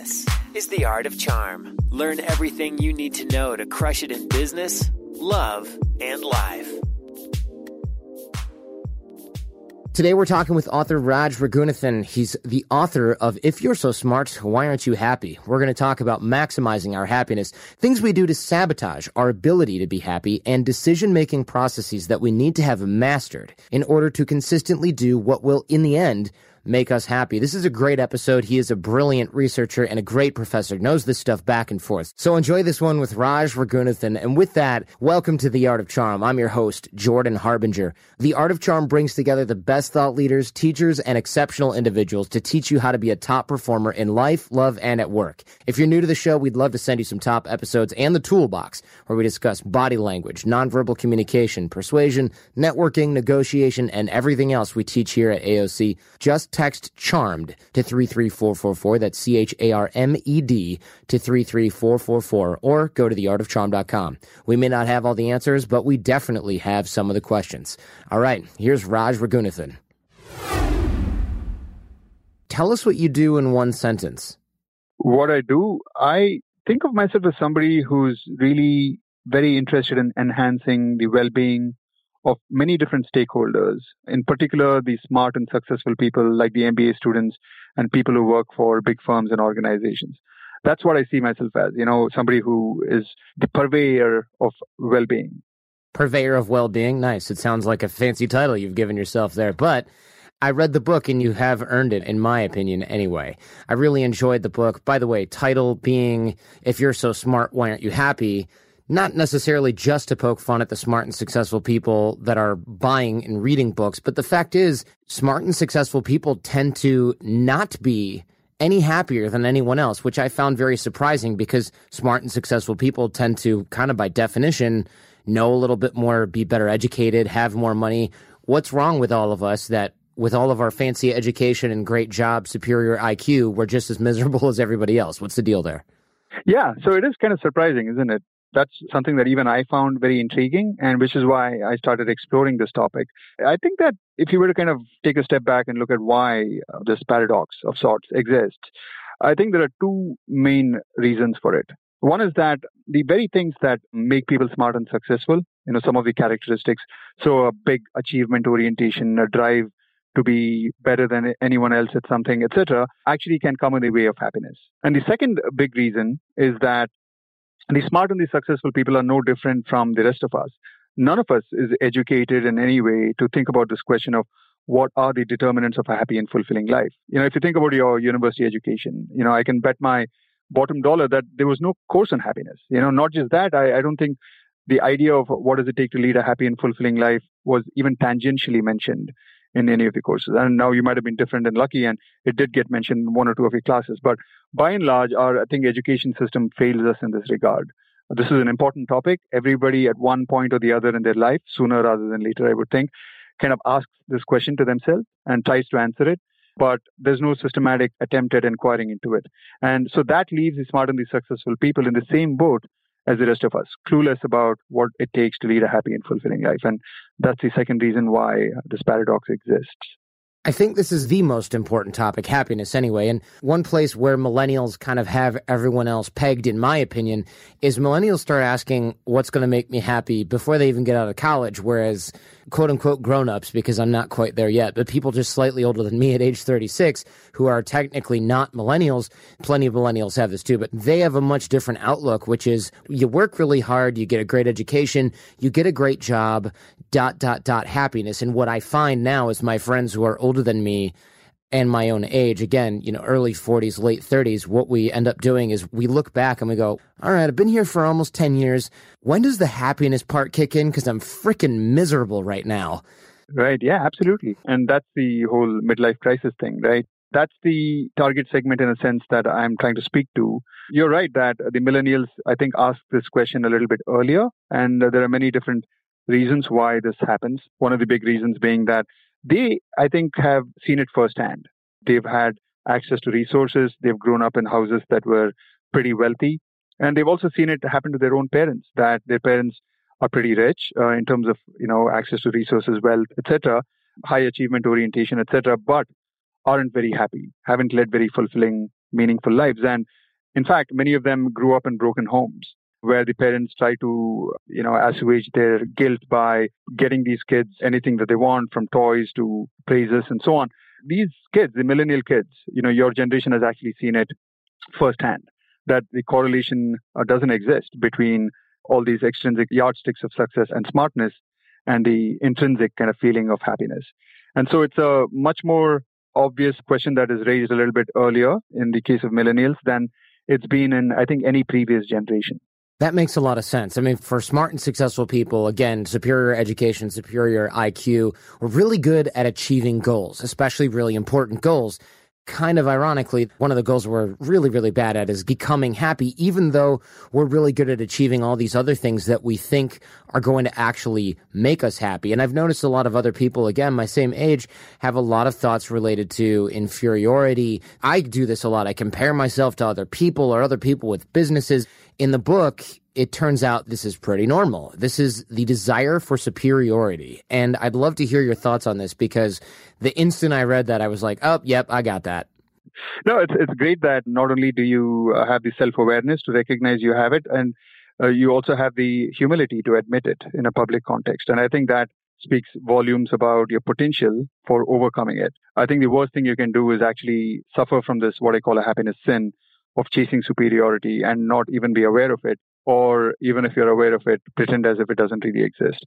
This is The Art of Charm. Learn everything you need to know to crush it in business, love, and life. Today we're talking with author Raj Raghunathan. He's the author of If You're So Smart, Why Aren't You Happy? We're going to talk about maximizing our happiness, things we do to sabotage our ability to be happy, and decision making processes that we need to have mastered in order to consistently do what will, in the end, make us happy. This is a great episode. He is a brilliant researcher and a great professor, knows this stuff back and forth. So enjoy this one with Raj Raghunathan. And with that, welcome to The Art of Charm. I'm your host, Jordan Harbinger. The Art of Charm brings together the best thought leaders, teachers, and exceptional individuals to teach you how to be a top performer in life, love, and at work. If you're new to the show, we'd love to send you some top episodes and the toolbox where we discuss body language, nonverbal communication, persuasion, networking, negotiation, and everything else we teach here at AOC. Just text CHARMED to 33444. That's C H A R M E D to 33444. Or go to theartofcharm.com. We may not have all the answers, but we definitely have some of the questions. All right, here's Raj Raghunathan. Tell us what you do in one sentence. What I do, I think of myself as somebody who's really very interested in enhancing the well being of many different stakeholders, in particular the smart and successful people like the MBA students and people who work for big firms and organizations. That's what I see myself as, you know, somebody who is the purveyor of well being. Purveyor of well being. Nice. It sounds like a fancy title you've given yourself there. But I read the book and you have earned it, in my opinion, anyway. I really enjoyed the book. By the way, title being If You're So Smart, Why Aren't You Happy? Not necessarily just to poke fun at the smart and successful people that are buying and reading books, but the fact is, smart and successful people tend to not be any happier than anyone else, which I found very surprising because smart and successful people tend to, kind of by definition, know a little bit more, be better educated, have more money. What's wrong with all of us that with all of our fancy education and great job, superior IQ, we're just as miserable as everybody else? What's the deal there? Yeah, so it is kind of surprising, isn't it? That's something that even I found very intriguing, and which is why I started exploring this topic. I think that if you were to kind of take a step back and look at why uh, this paradox of sorts exists, I think there are two main reasons for it. One is that the very things that make people smart and successful, you know, some of the characteristics, so a big achievement orientation, a drive to be better than anyone else at something, etc., actually can come in the way of happiness. And the second big reason is that and the smart and the successful people are no different from the rest of us. None of us is educated in any way to think about this question of what are the determinants of a happy and fulfilling life. You know, if you think about your university education, you know, I can bet my bottom dollar that there was no course on happiness. You know, not just that, I, I don't think the idea of what does it take to lead a happy and fulfilling life was even tangentially mentioned in any of the courses. And now you might have been different and lucky, and it did get mentioned in one or two of your classes. But by and large, our I think education system fails us in this regard. This is an important topic. Everybody at one point or the other in their life, sooner rather than later, I would think, kind of asks this question to themselves and tries to answer it. But there's no systematic attempt at inquiring into it. And so that leaves the smart and the successful people in the same boat as the rest of us, clueless about what it takes to lead a happy and fulfilling life. And that's the second reason why this paradox exists. I think this is the most important topic, happiness anyway. And one place where millennials kind of have everyone else pegged, in my opinion, is millennials start asking what's going to make me happy before they even get out of college. Whereas quote unquote grown ups, because I'm not quite there yet, but people just slightly older than me at age 36 who are technically not millennials, plenty of millennials have this too, but they have a much different outlook, which is you work really hard, you get a great education, you get a great job, dot, dot, dot, happiness. And what I find now is my friends who are older than me and my own age, again, you know, early 40s, late 30s, what we end up doing is we look back and we go, all right, I've been here for almost 10 years. When does the happiness part kick in? Because I'm freaking miserable right now. Right. Yeah, absolutely. And that's the whole midlife crisis thing, right? That's the target segment in a sense that I'm trying to speak to. You're right that the millennials, I think, asked this question a little bit earlier. And there are many different reasons why this happens. One of the big reasons being that they, I think, have seen it firsthand. They've had access to resources. They've grown up in houses that were pretty wealthy. And they've also seen it happen to their own parents, that their parents are pretty rich uh, in terms of, you know, access to resources, wealth, etc., high achievement orientation, etc., but aren't very happy, haven't led very fulfilling meaningful lives. And in fact, many of them grew up in broken homes where the parents try to, you know, assuage their guilt by getting these kids anything that they want from toys to praises and so on. These kids, the millennial kids, you know, your generation has actually seen it firsthand that the correlation uh, doesn't exist between all these extrinsic yardsticks of success and smartness and the intrinsic kind of feeling of happiness. And so it's a much more obvious question that is raised a little bit earlier in the case of millennials than it's been in, I think, any previous generation. That makes a lot of sense. I mean, for smart and successful people, again, superior education, superior IQ, we're really good at achieving goals, especially really important goals kind of ironically, one of the goals we're really, really bad at is becoming happy, even though we're really good at achieving all these other things that we think are going to actually make us happy. And I've noticed a lot of other people, again, my same age, have a lot of thoughts related to inferiority. I do this a lot. I compare myself to other people or other people with businesses. In the book, it turns out this is pretty normal. This is the desire for superiority. And I'd love to hear your thoughts on this because the instant I read that, I was like, oh, yep, I got that. No, it's, it's great that not only do you uh, have the self awareness to recognize you have it, and uh, you also have the humility to admit it in a public context. And I think that speaks volumes about your potential for overcoming it. I think the worst thing you can do is actually suffer from this, what I call a happiness sin of chasing superiority and not even be aware of it or even if you're aware of it, pretend as if it doesn't really exist.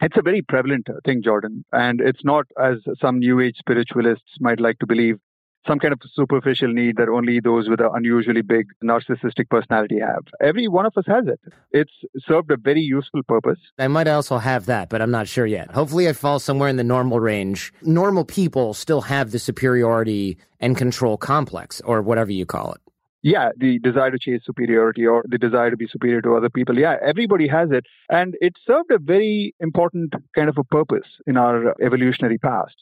It's a very prevalent thing, Jordan, and it's not as some new age spiritualists might like to believe some kind of superficial need that only those with an unusually big narcissistic personality have. Every one of us has it. It's served a very useful purpose. I might also have that, but I'm not sure yet. Hopefully, I fall somewhere in the normal range. Normal people still have the superiority and control complex, or whatever you call it yeah, the desire to chase superiority or the desire to be superior to other people. Yeah, everybody has it. And it served a very important kind of a purpose in our evolutionary past.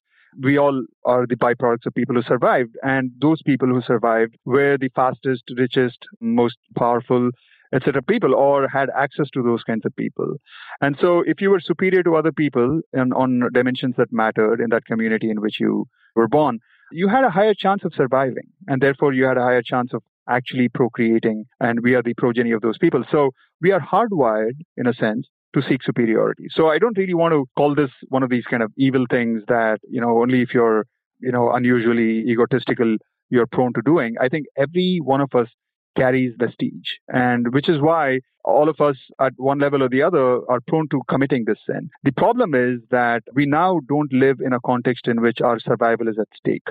We all are the byproducts of people who survived. And those people who survived were the fastest, richest, most powerful, etc. people or had access to those kinds of people. And so if you were superior to other people and on dimensions that mattered in that community in which you were born, you had a higher chance of surviving. And therefore you had a higher chance of actually procreating, and we are the progeny of those people. So we are hardwired, in a sense, to seek superiority. So I don't really want to call this one of these kind of evil things that, you know, only if you're, you know, unusually egotistical, you're prone to doing. I think every one of us carries vestige, and which is why all of us at one level or the other are prone to committing this sin. The problem is that we now don't live in a context in which our survival is at stake.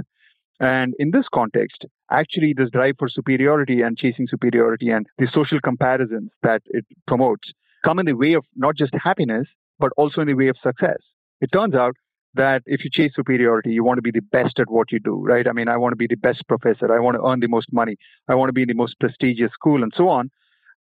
And in this context, actually, this drive for superiority and chasing superiority and the social comparisons that it promotes come in the way of not just happiness, but also in the way of success. It turns out that if you chase superiority, you want to be the best at what you do, right? I mean, I want to be the best professor. I want to earn the most money. I want to be in the most prestigious school and so on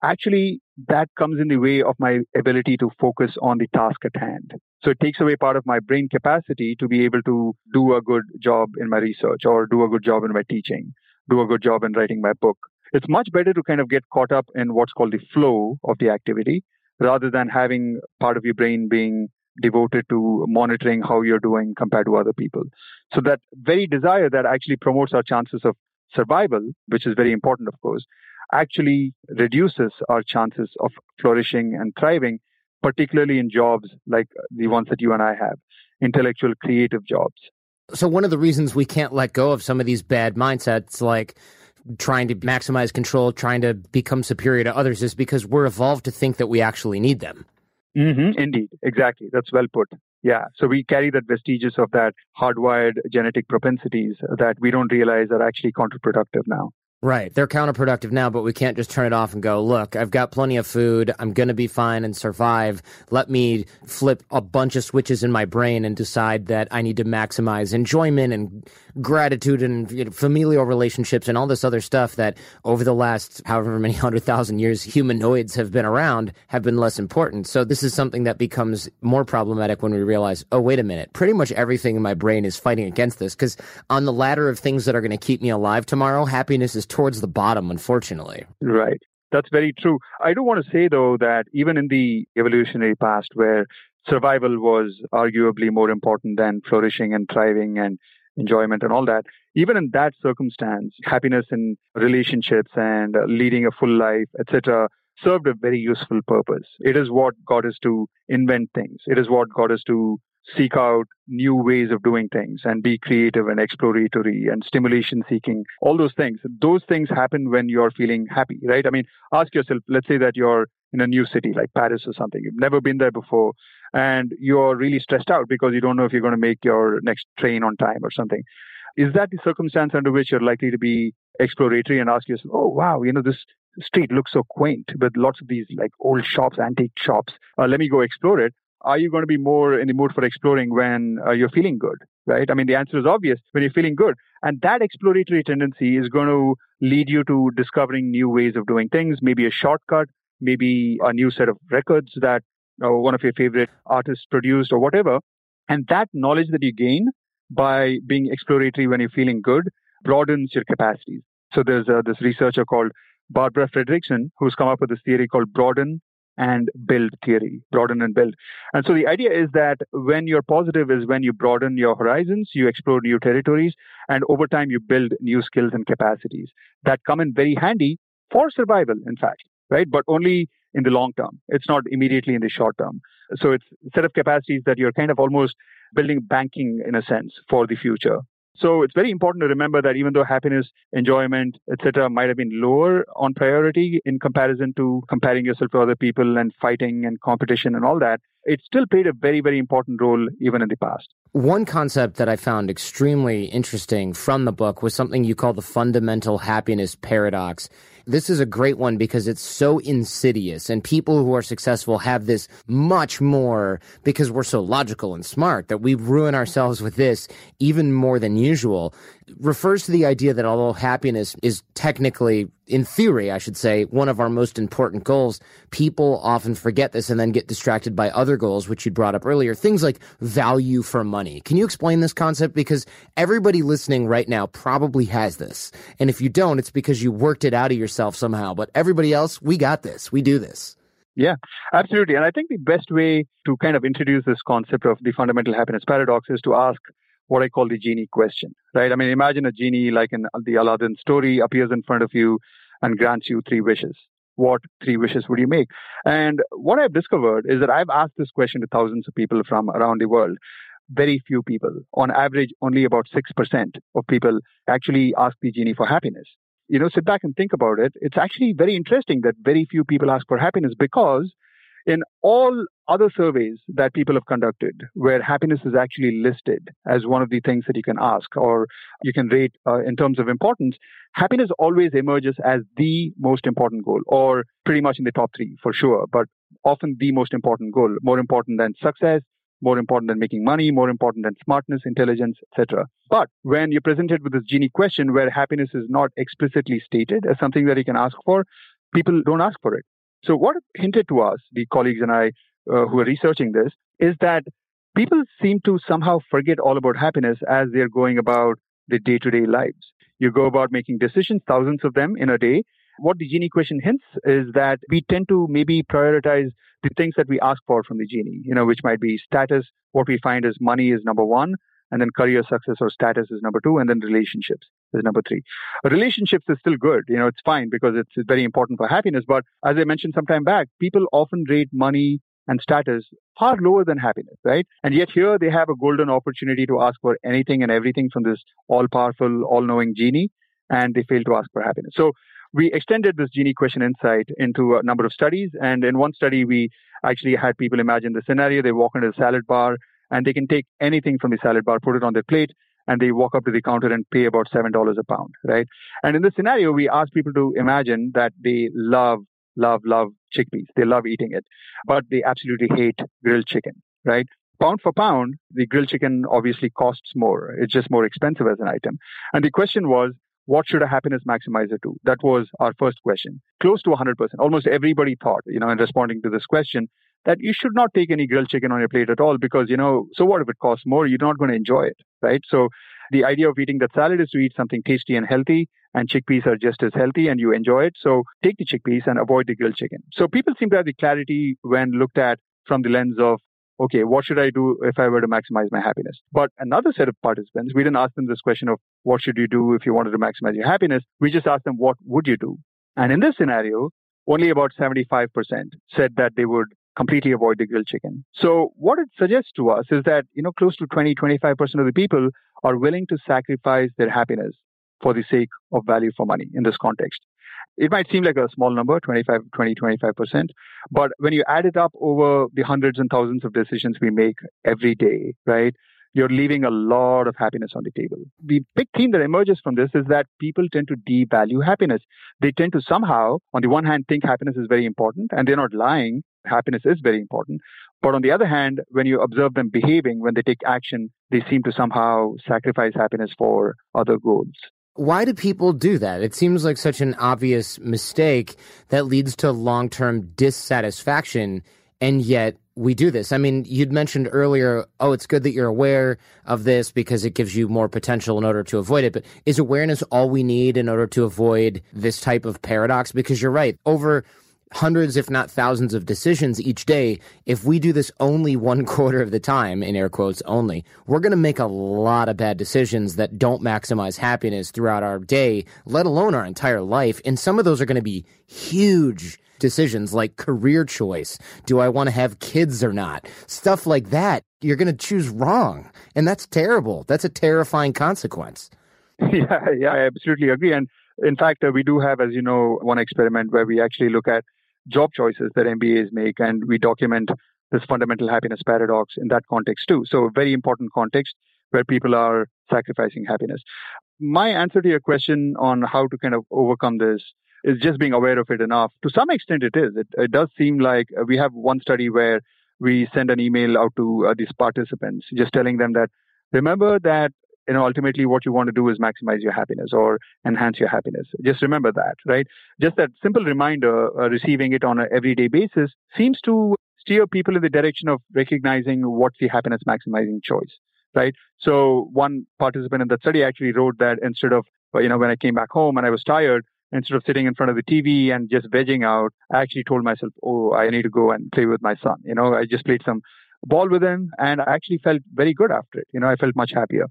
actually that comes in the way of my ability to focus on the task at hand. So it takes away part of my brain capacity to be able to do a good job in my research or do a good job in my teaching, do a good job in writing my book. It's much better to kind of get caught up in what's called the flow of the activity rather than having part of your brain being devoted to monitoring how you're doing compared to other people. So that very desire that actually promotes our chances of survival, which is very important, of course, actually reduces our chances of flourishing and thriving, particularly in jobs like the ones that you and I have, intellectual, creative jobs. So, one of the reasons we can't let go of some of these bad mindsets, like trying to maximize control, trying to become superior to others, is because we're evolved to think that we actually need them. Mm-hmm, indeed, exactly. That's well put. Yeah. So we carry that vestiges of that hardwired genetic propensities that we don't realize are actually counterproductive now. Right. They're counterproductive now, but we can't just turn it off and go, look, I've got plenty of food. I'm going to be fine and survive. Let me flip a bunch of switches in my brain and decide that I need to maximize enjoyment and gratitude and you know, familial relationships and all this other stuff that over the last however many hundred thousand years humanoids have been around have been less important. So this is something that becomes more problematic when we realize, oh, wait a minute. Pretty much everything in my brain is fighting against this because on the ladder of things that are going to keep me alive tomorrow, happiness is towards the bottom, unfortunately. Right. That's very true. I do want to say, though, that even in the evolutionary past, where survival was arguably more important than flourishing and thriving and enjoyment, and all that. Even in that circumstance, happiness in relationships and uh, leading a full life, etc., served a very useful purpose. It is what got us to invent things. It is what got us to seek out new ways of doing things and be creative and exploratory and stimulation seeking, all those things. Those things happen when you're feeling happy, right? I mean, ask yourself, let's say that you're in a new city like Paris or something. You've never been there before and you're really stressed out because you don't know if you're going to make your next train on time or something. Is that the circumstance under which you're likely to be exploratory and ask yourself, oh, wow, you know, this street looks so quaint with lots of these like old shops, antique shops. Uh, let me go explore it are you going to be more in the mood for exploring when uh, you're feeling good right? I mean the answer is obvious when you're feeling good. And that exploratory tendency is going to lead you to discovering new ways of doing things maybe a shortcut maybe a new set of records that uh, one of your favorite artists produced or whatever. And that knowledge that you gain by being exploratory when you're feeling good broadens your capacities. So there's uh, this researcher called barbara fredrickson who's come up with this theory called broaden and build theory, broaden and build. And so the idea is that when you're positive is when you broaden your horizons, you explore new territories, and over time you build new skills and capacities that come in very handy for survival, in fact, right? But only in the long term. It's not immediately in the short term. So it's set of capacities that you're kind of almost building banking in a sense for the future. So it's very important to remember that even though happiness, enjoyment, etc., might have been lower on priority in comparison to comparing yourself to other people and fighting and competition and all that, it still played a very, very important role even in the past. One concept that I found extremely interesting from the book was something you call the fundamental happiness paradox. This is a great one because it's so insidious, and people who are successful have this much more because we're so logical and smart that we ruin ourselves with this even more than usual refers to the idea that although happiness is technically, in theory, I should say, one of our most important goals, people often forget this and then get distracted by other goals, which you brought up earlier. Things like value for money. Can you explain this concept? Because everybody listening right now probably has this. And if you don't, it's because you worked it out of yourself somehow. But everybody else, we got this. We do this. Yeah, absolutely. And I think the best way to kind of introduce this concept of the fundamental happiness paradox is to ask what I call the genie question, right? I mean, imagine a genie like in the Aladdin story appears in front of you and grants you three wishes. What three wishes would you make? And what I've discovered is that I've asked this question to thousands of people from around the world. Very few people, on average, only about 6% of people actually ask the genie for happiness. You know, sit back and think about it. It's actually very interesting that very few people ask for happiness because in all other surveys that people have conducted, where happiness is actually listed as one of the things that you can ask or you can rate uh, in terms of importance, happiness always emerges as the most important goal, or pretty much in the top three for sure, but often the most important goal, more important than success, more important than making money, more important than smartness, intelligence, etc. But when you're presented with this genie question where happiness is not explicitly stated as something that you can ask for, people don't ask for it. So, what hinted to us, the colleagues and I uh, who are researching this, is that people seem to somehow forget all about happiness as they're going about their day to day lives. You go about making decisions, thousands of them in a day. What the Genie question hints is that we tend to maybe prioritize the things that we ask for from the Genie, you know, which might be status. What we find is money is number one, and then career success or status is number two, and then relationships is number three. Relationships is still good, you know, it's fine because it's, it's very important for happiness. But as I mentioned some time back, people often rate money and status far lower than happiness, right? And yet here they have a golden opportunity to ask for anything and everything from this all-powerful, all-knowing genie, and they fail to ask for happiness. So we extended this genie question insight into a number of studies, and in one study we actually had people imagine the scenario: they walk into a salad bar and they can take anything from the salad bar, put it on their plate, and they walk up to the counter and pay about $7 a pound, right? And in this scenario, we ask people to imagine that they love, love, love chickpeas. They love eating it, but they absolutely hate grilled chicken, right? Pound for pound, the grilled chicken obviously costs more. It's just more expensive as an item. And the question was, what should a happiness maximizer do? That was our first question. Close to 100%. Almost everybody thought, you know, in responding to this question, that you should not take any grilled chicken on your plate at all because, you know, so what if it costs more? You're not going to enjoy it, right? So the idea of eating that salad is to eat something tasty and healthy, and chickpeas are just as healthy and you enjoy it. So take the chickpeas and avoid the grilled chicken. So people seem to have the clarity when looked at from the lens of okay, what should I do if I were to maximize my happiness? But another set of participants, we didn't ask them this question of what should you do if you wanted to maximize your happiness. We just asked them, what would you do? And in this scenario, only about 75% said that they would completely avoid the grilled chicken. So what it suggests to us is that, you know, close to 20, 25% of the people are willing to sacrifice their happiness for the sake of value for money in this context. It might seem like a small number, 25, 20, 25%. But when you add it up over the hundreds and thousands of decisions we make every day, right? You're leaving a lot of happiness on the table. The big theme that emerges from this is that people tend to devalue happiness. They tend to somehow, on the one hand, think happiness is very important, and they're not lying. Happiness is very important. But on the other hand, when you observe them behaving, when they take action, they seem to somehow sacrifice happiness for other goals. Why do people do that? It seems like such an obvious mistake that leads to long term dissatisfaction, and yet we do this. I mean, you'd mentioned earlier, oh, it's good that you're aware of this because it gives you more potential in order to avoid it. But is awareness all we need in order to avoid this type of paradox? Because you're right. Over hundreds, if not thousands of decisions each day, if we do this only one quarter of the time, in air quotes only, we're going to make a lot of bad decisions that don't maximize happiness throughout our day, let alone our entire life. And some of those are going to be huge decisions like career choice. Do I want to have kids or not? Stuff like that. You're going to choose wrong. And that's terrible. That's a terrifying consequence. Yeah, yeah, I absolutely agree. And in fact, uh, we do have, as you know, one experiment where we actually look at job choices that MBAs make, and we document this fundamental happiness paradox in that context too. So, a very important context where people are sacrificing happiness. My answer to your question on how to kind of overcome this is just being aware of it enough. To some extent, it is. It, it does seem like uh, we have one study where we send an email out to uh, these participants, just telling them that remember that you know, ultimately what you want to do is maximize your happiness or enhance your happiness. Just remember that, right? Just that simple reminder, uh, receiving it on an everyday basis seems to steer people in the direction of recognizing what's the happiness maximizing choice, right? So one participant in that study actually wrote that instead of, you know, when I came back home and I was tired, instead of sitting in front of the TV and just vegging out, I actually told myself, oh, I need to go and play with my son. You know, I just played some ball with him and I actually felt very good after it. You know, I felt much happier.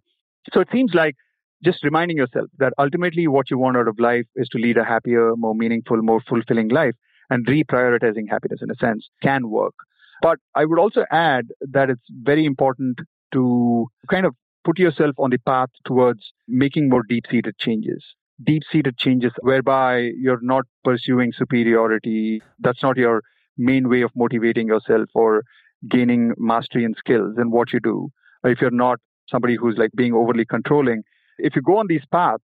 So it seems like just reminding yourself that ultimately what you want out of life is to lead a happier, more meaningful, more fulfilling life and reprioritizing happiness in a sense can work. But I would also add that it's very important to kind of put yourself on the path towards making more deep seated changes. Deep seated changes whereby you're not pursuing superiority. That's not your main way of motivating yourself or gaining mastery and skills in what you do. If you're not somebody who's like being overly controlling. If you go on these paths,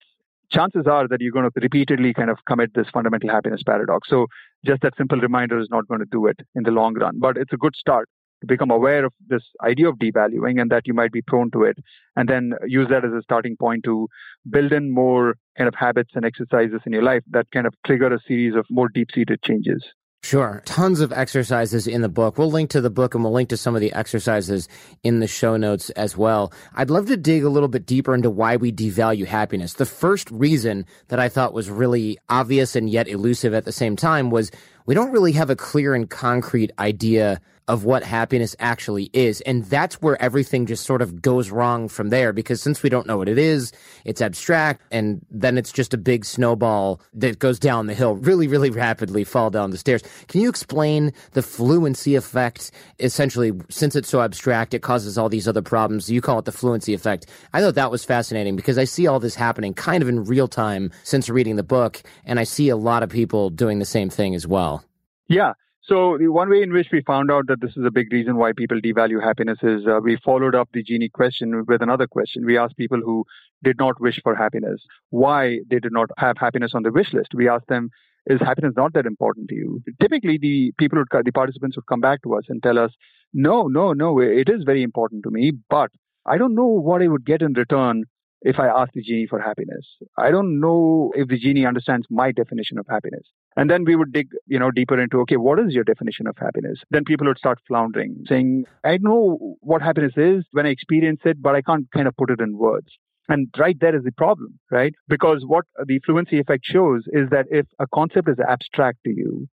chances are that you're going to repeatedly kind of commit this fundamental happiness paradox. So just that simple reminder is not going to do it in the long run, but it's a good start become aware of this idea of devaluing and that you might be prone to it and then use that as a starting point to build in more kind of habits and exercises in your life that kind of trigger a series of more deep seated changes. Sure. Tons of exercises in the book. We'll link to the book and we'll link to some of the exercises in the show notes as well. I'd love to dig a little bit deeper into why we devalue happiness. The first reason that I thought was really obvious and yet elusive at the same time was we don't really have a clear and concrete idea of what happiness actually is. And that's where everything just sort of goes wrong from there because since we don't know what it is, it's abstract and then it's just a big snowball that goes down the hill really, really rapidly, fall down the stairs. Can you explain the fluency effect? Essentially, since it's so abstract, it causes all these other problems. You call it the fluency effect. I thought that was fascinating because I see all this happening kind of in real time since reading the book, and I see a lot of people doing the same thing as well. Yeah. So the one way in which we found out that this is a big reason why people devalue happiness is uh, we followed up the genie question with another question. We asked people who did not wish for happiness why they did not have happiness on the wish list. We asked them, is happiness not that important to you? Typically, the people, would, the participants would come back to us and tell us, no, no, no, it is very important to me, but I don't know what I would get in return if I ask the genie for happiness. I don't know if the genie understands my definition of happiness. And then we would dig, you know, deeper into, okay, what is your definition of happiness? Then people would start floundering, saying, I know what happiness is when I experience it, but I can't kind of put it in words. And right there is the problem, right? Because what the fluency effect shows is that if a concept is abstract to you,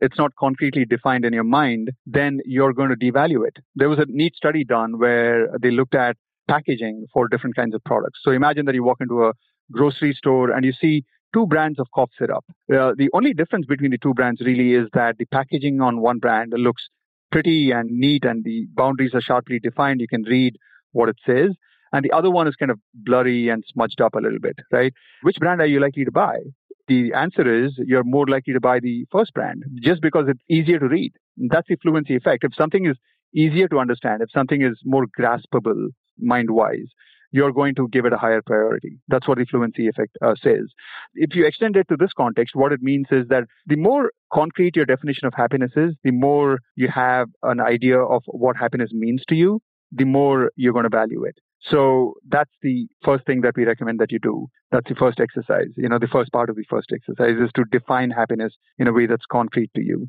it's not concretely defined in your mind, then you're going to devalue it. There was a neat study done where they looked at packaging for different kinds of products. So imagine that you walk into a grocery store and you see two brands of cough syrup. Uh, the only difference between the two brands really is that the packaging on one brand looks pretty and neat and the boundaries are sharply defined. You can read what it says. And the other one is kind of blurry and smudged up a little bit, right? Which brand are you likely to buy? The answer is you're more likely to buy the first brand just because it's easier to read. That's the fluency effect. If something is easier to understand, if something is more graspable mind wise, you're going to give it a higher priority. That's what the fluency effect uh, says. If you extend it to this context, what it means is that the more concrete your definition of happiness is, the more you have an idea of what happiness means to you, the more you're going to value it. So that's the first thing that we recommend that you do. That's the first exercise. You know, the first part of the first exercise is to define happiness in a way that's concrete to you.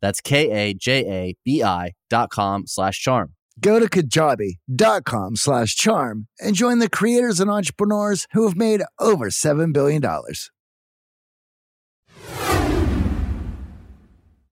That's K-A-J-A-B-I dot com slash charm. Go to kajabi.com slash charm and join the creators and entrepreneurs who have made over $7 billion.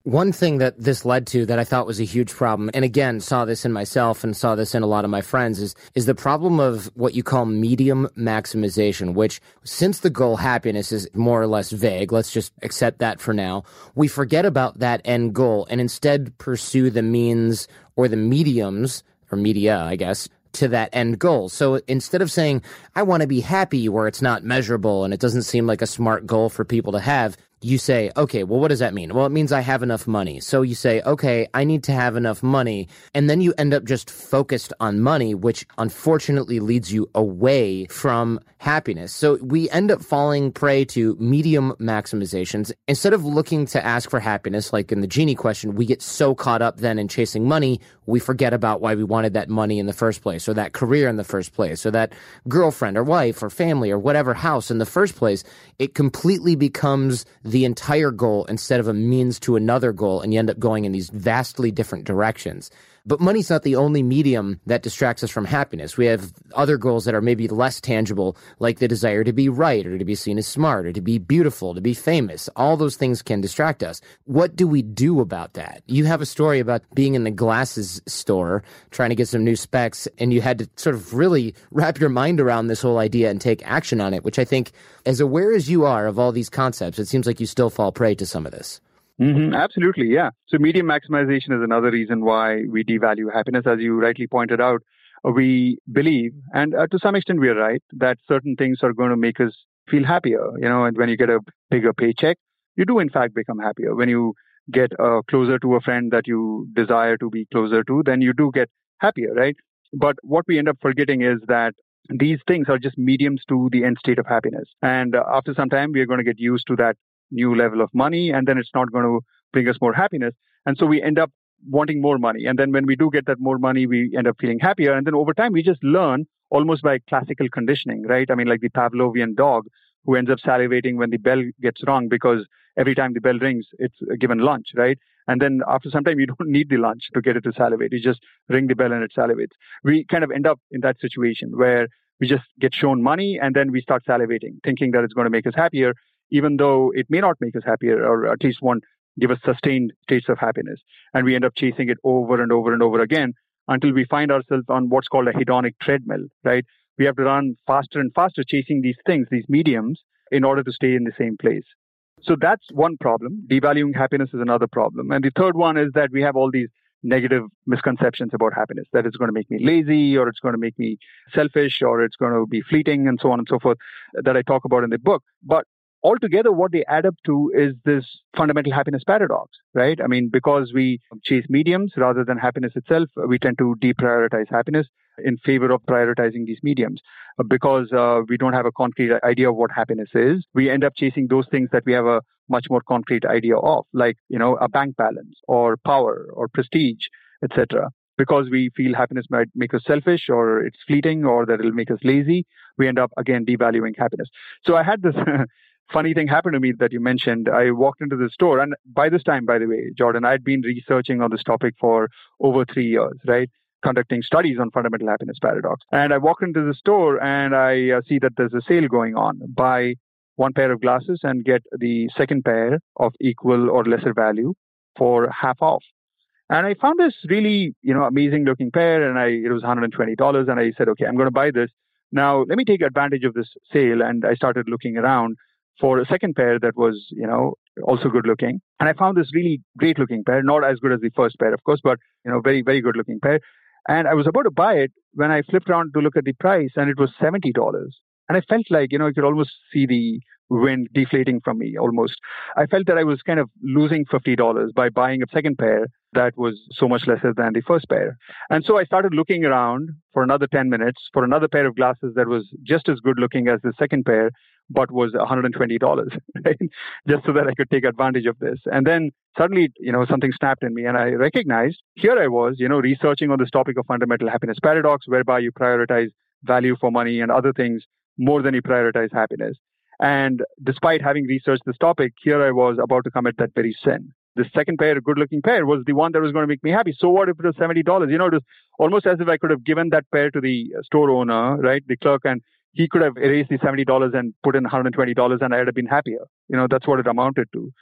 One thing that this led to that I thought was a huge problem, and again, saw this in myself and saw this in a lot of my friends, is, is the problem of what you call medium maximization, which since the goal happiness is more or less vague, let's just accept that for now, we forget about that end goal and instead pursue the means or the mediums, or media, I guess, to that end goal. So instead of saying, I want to be happy where it's not measurable and it doesn't seem like a smart goal for people to have, you say, okay, well, what does that mean? Well, it means I have enough money. So you say, okay, I need to have enough money. And then you end up just focused on money, which unfortunately leads you away from happiness. So we end up falling prey to medium maximizations. Instead of looking to ask for happiness, like in the genie question, we get so caught up then in chasing money, we forget about why we wanted that money in the first place or that career in the first place or that girlfriend or wife or family or whatever house in the first place. It completely becomes the entire goal instead of a means to another goal, and you end up going in these vastly different directions. But money's not the only medium that distracts us from happiness. We have other goals that are maybe less tangible, like the desire to be right or to be seen as smart or to be beautiful, to be famous. All those things can distract us. What do we do about that? You have a story about being in the glasses store trying to get some new specs, and you had to sort of really wrap your mind around this whole idea and take action on it, which I think, as aware as you are of all these concepts, it seems like you still fall prey to some of this. Mm-hmm, absolutely, yeah. So medium maximization is another reason why we devalue happiness, as you rightly pointed out. We believe, and uh, to some extent we are right, that certain things are going to make us feel happier. You know, and when you get a bigger paycheck, you do in fact become happier. When you get uh, closer to a friend that you desire to be closer to, then you do get happier, right? But what we end up forgetting is that these things are just mediums to the end state of happiness. And uh, after some time, we are going to get used to that new level of money and then it's not going to bring us more happiness. And so we end up wanting more money. And then when we do get that more money we end up feeling happier. And then over time we just learn almost by classical conditioning right? I mean like the pavlovian dog who ends up salivating when the bell gets rung because every time the bell rings it's a given lunch right? And then after some time you don't need the lunch to get it to salivate. You just ring the bell and it salivates. We kind of end up in that situation where we just get shown money and then we start salivating, thinking that it's going to make us happier, even though it may not make us happier or at least won't give us sustained states of happiness. And we end up chasing it over and over and over again until we find ourselves on what's called a hedonic treadmill, right? We have to run faster and faster chasing these things, these mediums, in order to stay in the same place. So that's one problem. Devaluing happiness is another problem. And the third one is that we have all these negative misconceptions about happiness that it's going to make me lazy or it's going to make me selfish or it's going to be fleeting and so on and so forth that I talk about in the book. But altogether, what they add up to is this fundamental happiness paradox, right? I mean, because we chase mediums rather than happiness itself, we tend to deprioritize happiness in favor of prioritizing these mediums. Uh, because uh, we don't have a concrete idea of what happiness is, we end up chasing those things that we have a much more concrete idea of, like, you know, a bank balance or power or prestige, etc. Because we feel happiness might make us selfish or it's fleeting or that it'll make us lazy, we end up again devaluing happiness. So I had this funny thing happened to me that you mentioned. I walked into the store, and by this time, by the way, Jordan, I'd been researching on this topic for over three years, right? Conducting studies on fundamental happiness paradox. And I walk into the store and I uh, see that there's a sale going on. Buy one pair of glasses and get the second pair of equal or lesser value for half off. And I found this really, you know, amazing looking pair and I, it was $120 and I said, okay, I'm going to buy this. Now, let me take advantage of this sale. And I started looking around for a second pair that was, you know, also good looking. And I found this really great looking pair, not as good as the first pair, of course, but, you know, very, very good looking pair. And I was about to buy it when I flipped around to look at the price and it was $70. And I felt like, you know, I could almost see the wind deflating from me almost. I felt that I was kind of losing $50 by buying a second pair that was so much lesser than the first pair. And so I started looking around for another 10 minutes for another pair of glasses that was just as good looking as the second pair but was $120, right? Just so that I could take advantage of this. And then suddenly, you know, something snapped in me and I recognized here I was, you know, researching on this topic of fundamental happiness paradox, whereby you prioritize value for money and other things more than you prioritize happiness. And despite having researched this topic, here I was about to commit that very sin. The second pair, a good looking pair, was the one that was going to make me happy. So what if it was $70? You know, it was almost as if I could have given that pair to the store owner, right? The clerk and he could have erased the $70 and put in $120 and I'd have been happier. You know, that's what it amounted to.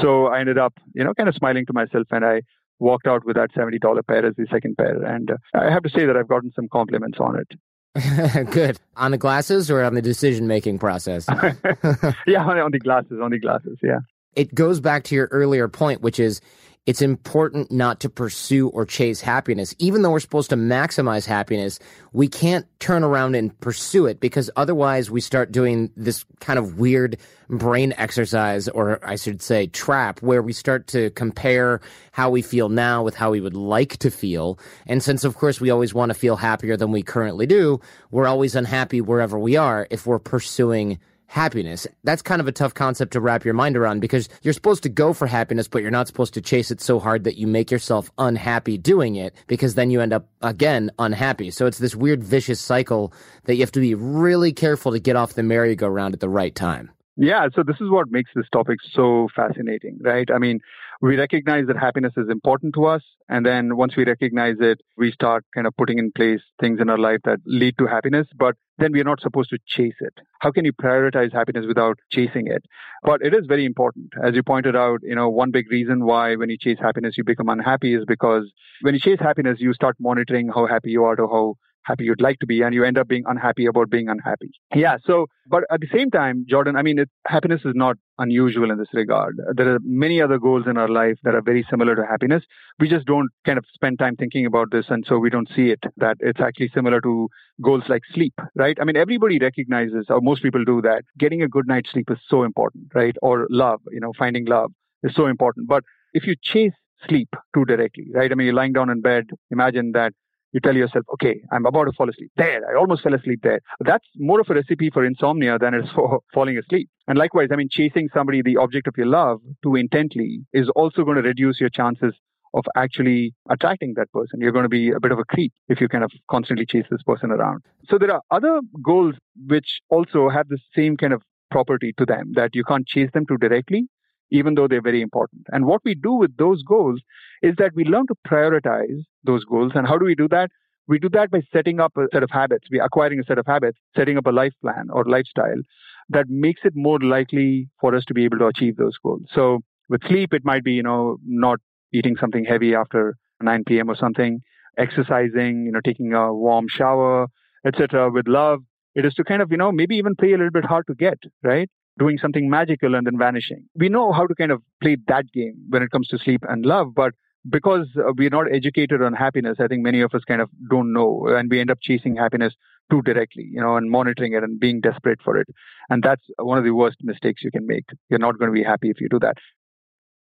So I ended up, you know, kind of smiling to myself and I walked out with that $70 pair as the second pair. And uh, I have to say that I've gotten some compliments on it. Good. On the glasses or on the decision making process? yeah, on, on the glasses, on the glasses, yeah. It goes back to your earlier point, which is it's important not to pursue or chase happiness. Even though we're supposed to maximize happiness, we can't turn around and pursue it because otherwise we start doing this kind of weird brain exercise, or I should say trap, where we start to compare how we feel now with how we would like to feel. And since, of course, we always want to feel happier than we currently do, we're always unhappy wherever we are if we're pursuing happiness. That's kind of a tough concept to wrap your mind around because you're supposed to go for happiness, but you're not supposed to chase it so hard that you make yourself unhappy doing it because then you end up again unhappy. So it's this weird vicious cycle that you have to be really careful to get off the merry-go-round at the right time. Yeah, so this is what makes this topic so fascinating, right? I mean, we recognize that happiness is important to us. And then once we recognize it, we start kind of putting in place things in our life that lead to happiness, but then we're not supposed to chase it. How can you prioritize happiness without chasing it? But it is very important. As you pointed out, you know, one big reason why when you chase happiness, you become unhappy is because when you chase happiness, you start monitoring how happy you are to how happy you'd like to be and you end up being unhappy about being unhappy. Yeah so but at the same time jordan i mean it, happiness is not unusual in this regard. There are many other goals in our life that are very similar to happiness. We just don't kind of spend time thinking about this and so we don't see it that it's actually similar to goals like sleep right? I mean everybody recognizes or most people do that getting a good night's sleep is so important right? Or love you know finding love is so important. But if you chase sleep too directly right? I mean you're lying down in bed imagine that you tell yourself, okay, I'm about to fall asleep. There, I almost fell asleep there. That's more of a recipe for insomnia than it is for falling asleep. And likewise, I mean, chasing somebody, the object of your love, too intently is also going to reduce your chances of actually attracting that person. You're going to be a bit of a creep if you kind of constantly chase this person around. So there are other goals which also have the same kind of property to them that you can't chase them too directly, even though they're very important. And what we do with those goals is that we learn to prioritize those goals. And how do we do that? We do that by setting up a set of habits, we acquiring a set of habits, setting up a life plan or lifestyle that makes it more likely for us to be able to achieve those goals. So with sleep, it might be, you know, not eating something heavy after 9 p.m. or something, exercising, you know, taking a warm shower, etc. With love, it is to kind of, you know, maybe even play a little bit hard to get, right? Doing something magical and then vanishing. We know how to kind of play that game when it comes to sleep and love, but because uh, we're not educated on happiness, I think many of us kind of don't know, and we end up chasing happiness too directly, you know, and monitoring it and being desperate for it. And that's one of the worst mistakes you can make. You're not going to be happy if you do that.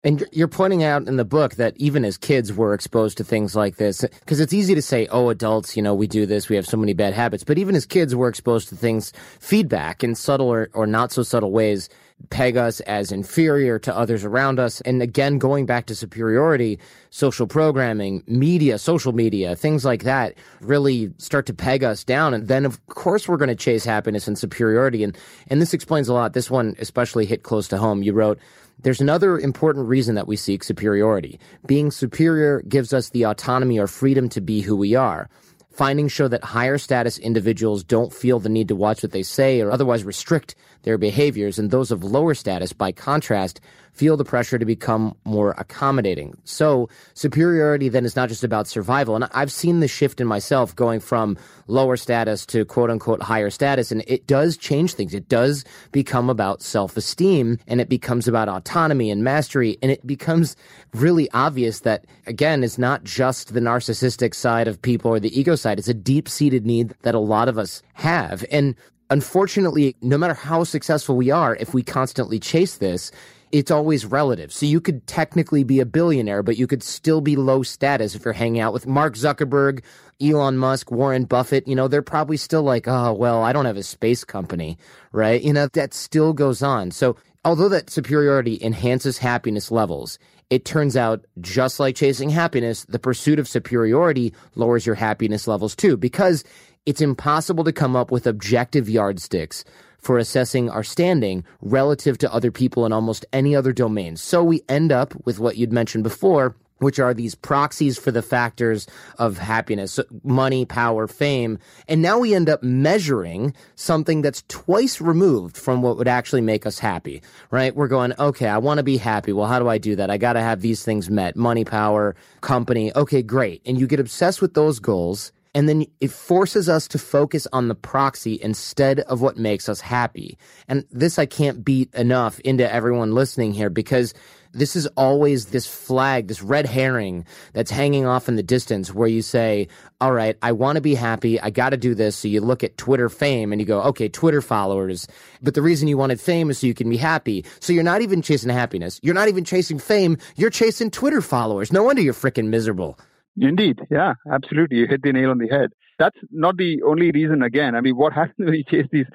And you're pointing out in the book that even as kids we're exposed to things like this because it's easy to say, "Oh, adults, you know, we do this, we have so many bad habits." But even as kids we're exposed to things feedback in subtle or, or not so subtle ways peg us as inferior to others around us. And again, going back to superiority, social programming, media, social media, things like that really start to peg us down. And then of course we're going to chase happiness and superiority. And, and this explains a lot. This one especially hit close to home. You wrote, there's another important reason that we seek superiority. Being superior gives us the autonomy or freedom to be who we are. Findings show that higher status individuals don't feel the need to watch what they say or otherwise restrict their behaviors, and those of lower status, by contrast, feel the pressure to become more accommodating. So superiority then is not just about survival. And I've seen the shift in myself going from lower status to quote unquote higher status. And it does change things. It does become about self esteem and it becomes about autonomy and mastery. And it becomes really obvious that again, it's not just the narcissistic side of people or the ego side. It's a deep seated need that a lot of us have. And unfortunately, no matter how successful we are, if we constantly chase this, it's always relative. So you could technically be a billionaire, but you could still be low status if you're hanging out with Mark Zuckerberg, Elon Musk, Warren Buffett. You know, they're probably still like, oh, well, I don't have a space company, right? You know, that still goes on. So although that superiority enhances happiness levels, it turns out just like chasing happiness, the pursuit of superiority lowers your happiness levels too, because it's impossible to come up with objective yardsticks for assessing our standing relative to other people in almost any other domain. So we end up with what you'd mentioned before, which are these proxies for the factors of happiness, money, power, fame. And now we end up measuring something that's twice removed from what would actually make us happy, right? We're going, okay, I want to be happy. Well, how do I do that? I got to have these things met money, power, company. Okay, great. And you get obsessed with those goals and then it forces us to focus on the proxy instead of what makes us happy. And this I can't beat enough into everyone listening here because this is always this flag, this red herring that's hanging off in the distance where you say, all right, I want to be happy. I got to do this. So you look at Twitter fame and you go, okay, Twitter followers. But the reason you wanted fame is so you can be happy. So you're not even chasing happiness. You're not even chasing fame. You're chasing Twitter followers. No wonder you're freaking miserable. Indeed. Yeah, absolutely. You hit the nail on the head. That's not the only reason, again. I mean, what happens when you chase these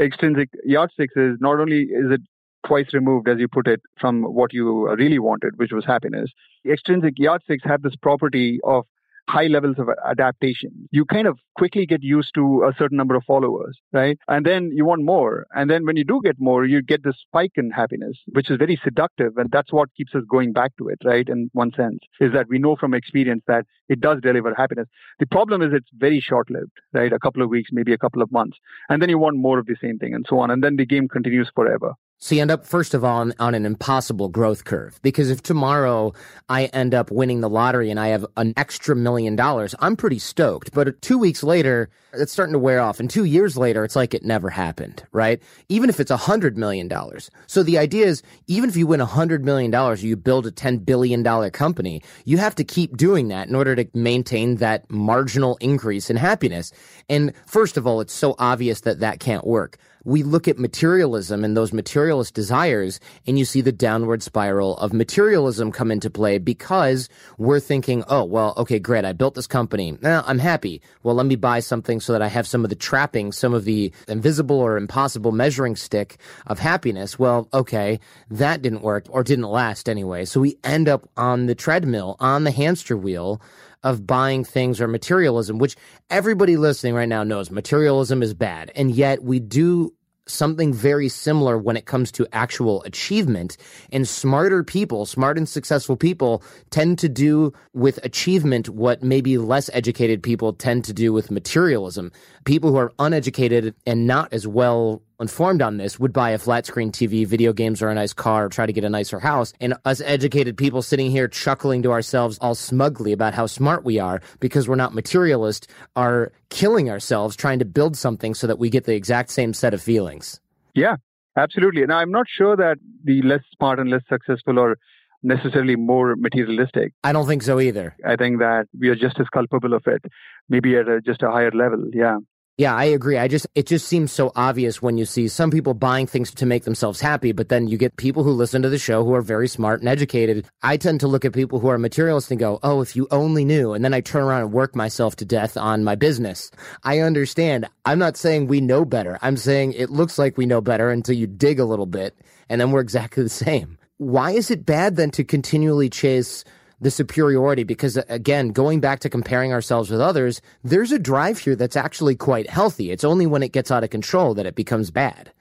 extrinsic yardsticks is not only is it twice removed, as you put it, from what you really wanted, which was happiness. The extrinsic yardsticks have this property of high levels of adaptation. You kind of quickly get used to a certain number of followers, right? And then you want more. And then when you do get more, you get this spike in happiness, which is very seductive. And that's what keeps us going back to it, right? In one sense, is that we know from experience that it does deliver happiness. The problem is it's very short lived, right? A couple of weeks, maybe a couple of months. And then you want more of the same thing and so on. And then the game continues forever. So you end up, first of all, on, on, an impossible growth curve. Because if tomorrow I end up winning the lottery and I have an extra million dollars, I'm pretty stoked. But two weeks later, it's starting to wear off. And two years later, it's like it never happened, right? Even if it's a hundred million dollars. So the idea is, even if you win a hundred million dollars, you build a $10 billion company, you have to keep doing that in order to maintain that marginal increase in happiness. And first of all, it's so obvious that that can't work we look at materialism and those materialist desires, and you see the downward spiral of materialism come into play because we're thinking, oh, well, okay, great. I built this company. Now I'm happy. Well, let me buy something so that I have some of the trappings, some of the invisible or impossible measuring stick of happiness. Well, okay, that didn't work or didn't last anyway. So we end up on the treadmill, on the hamster wheel of buying things or materialism, which everybody listening right now knows materialism is bad. And yet we do something very similar when it comes to actual achievement. And smarter people, smart and successful people tend to do with achievement what maybe less educated people tend to do with materialism. People who are uneducated and not as well informed on this would buy a flat screen TV, video games, or a nice car, or try to get a nicer house. And us educated people sitting here chuckling to ourselves all smugly about how smart we are because we're not materialist are killing ourselves trying to build something so that we get the exact same set of feelings. Yeah, absolutely. Now, I'm not sure that the less smart and less successful are necessarily more materialistic. I don't think so either. I think that we are just as culpable of it, maybe at a, just a higher level. Yeah. Yeah, I agree. I just it just seems so obvious when you see some people buying things to make themselves happy, but then you get people who listen to the show who are very smart and educated. I tend to look at people who are materialists and go, "Oh, if you only knew." And then I turn around and work myself to death on my business. I understand. I'm not saying we know better. I'm saying it looks like we know better until you dig a little bit, and then we're exactly the same. Why is it bad then to continually chase the superiority because uh, again going back to comparing ourselves with others there's a drive here that's actually quite healthy it's only when it gets out of control that it becomes bad